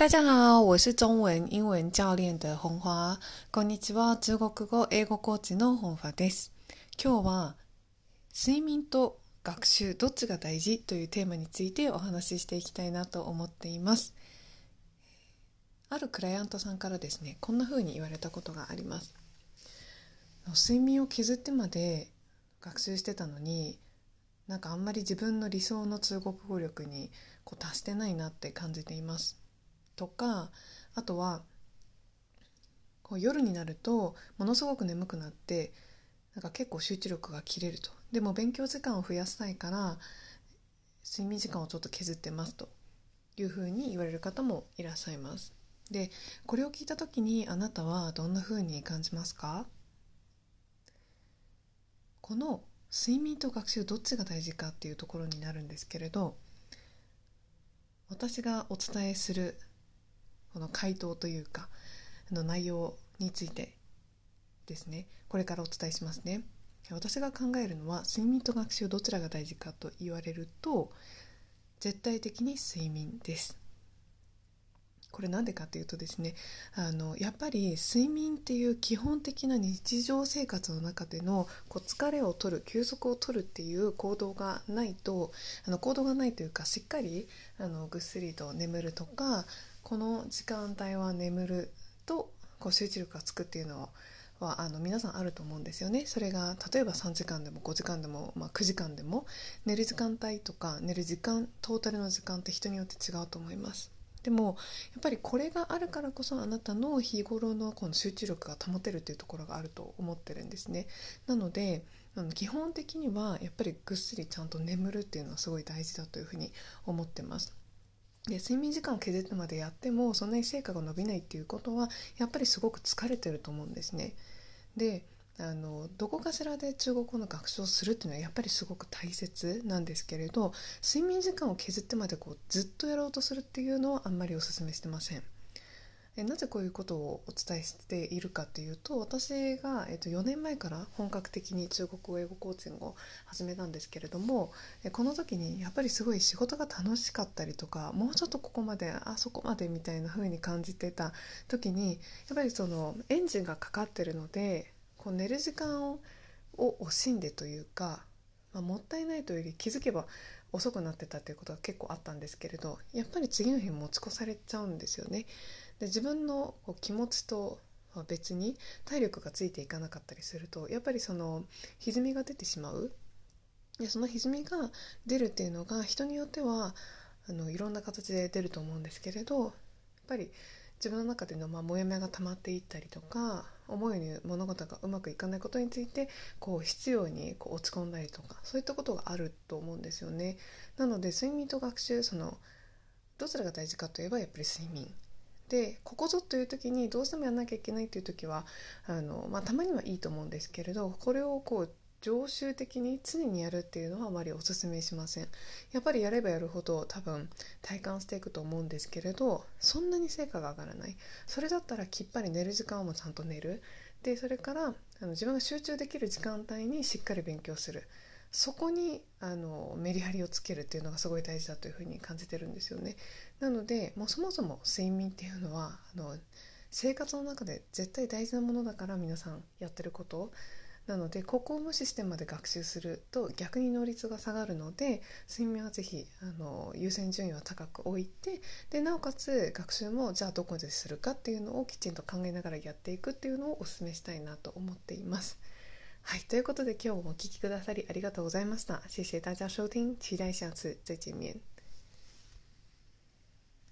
大家好，我是中文英文教練的本花。こんにちは、中国語英語コーチの本花です。今日は睡眠と学習どっちが大事というテーマについてお話ししていきたいなと思っています。あるクライアントさんからですね、こんな風に言われたことがあります。睡眠を削ってまで学習してたのに、なんかあんまり自分の理想の中国語力にこう達してないなって感じています。とかあとはこう夜になるとものすごく眠くなってなんか結構集中力が切れると。でも勉強時間を増やしたいから睡眠時間をちょっと削ってますと。いうふうに言われる方もいらっしゃいます。でこれを聞いた時にあなたはどんなふうに感じますか？この睡眠と学習どっちが大事かっていうところになるんですけれど私がお伝えするこの回答というかの内容についてですね。これからお伝えしますね。私が考えるのは睡眠と学習どちらが大事かと言われると絶対的に睡眠です。これなんでかっていうとですねあのやっぱり睡眠っていう基本的な日常生活の中でのこう疲れを取る休息を取るっていう行動がないとあの行動がないというかしっかりあのぐっすりと眠るとかこの時間帯は眠るとこう集中力がつくっていうのはあの皆さんあると思うんですよね。それが例えば3時間でも5時間でも、まあ、9時間でも寝る時間帯とか寝る時間トータルの時間って人によって違うと思います。でもやっぱりこれがあるからこそあなたの日頃のこの集中力が保てるっていうところがあると思ってるんですねなので基本的にはやっぱりぐっすりちゃんと眠るっていうのはすごい大事だというふうに思ってますで睡眠時間を削ってまでやってもそんなに成果が伸びないっていうことはやっぱりすごく疲れてると思うんですね。であのどこかしらで中国語の学習をするっていうのはやっぱりすごく大切なんですけれど睡眠時間を削ってまでこうずっとやろうとするっていうのはあんまりお勧めしてません。えなぜこういうことをお伝えしているかというと私が、えっと、4年前から本格的に中国語英語コーチングを始めたんですけれどもえこの時にやっぱりすごい仕事が楽しかったりとかもうちょっとここまであそこまでみたいな風に感じてた時にやっぱりそのエンジンがかかってるのでこう寝る時間を惜しんでというか、まあ、もったいないというより気づけば遅くなってたということが結構あったんですけれどやっぱり次の日持ち越されちゃうんですよね。で自分のこう気持ちと別に体力がついていかなかったりするとやっぱりその歪みが出てしまうでその歪みが出るっていうのが人によってはあのいろんな形で出ると思うんですけれどやっぱり自分の中でのまモヤモヤが溜まっていったりとか思うように物事がうまくいかないことについてこう必要にこう落ち込んだりとかそういったことがあると思うんですよね。なので睡眠と学習そのどちらが大事かといえばやっぱり睡眠でここぞという時にどうしてもやらなきゃいけないという時はあの、まあ、たまにはいいと思うんですけれどこれをこう常習的に常にやるっていうのはあまりおすすめしません。やっぱりやればやるほど多分体感していくと思うんですけれどそんなに成果が上がらない。それだったらきっぱり寝る時間もちゃんと寝る。でそれからあの自分が集中できる時間帯にしっかり勉強する。そこにあのメリハリをつけるっていうのがすごい大事だというふうに感じてるんですよね。なのでもうそもそも睡眠っていうのはあの生活の中で絶対大事なものだから皆さんやってること。なのでここを無視してまで学習すると逆に能率が下がるので睡眠は是非あの優先順位は高く置いてでなおかつ学習もじゃあどこでするかっていうのをきちんと考えながらやっていくっていうのをお勧めしたいなと思っています。はい、ということで今日もお聴きくださりありがとうございました。谢谢大家收听，期待下次再见面。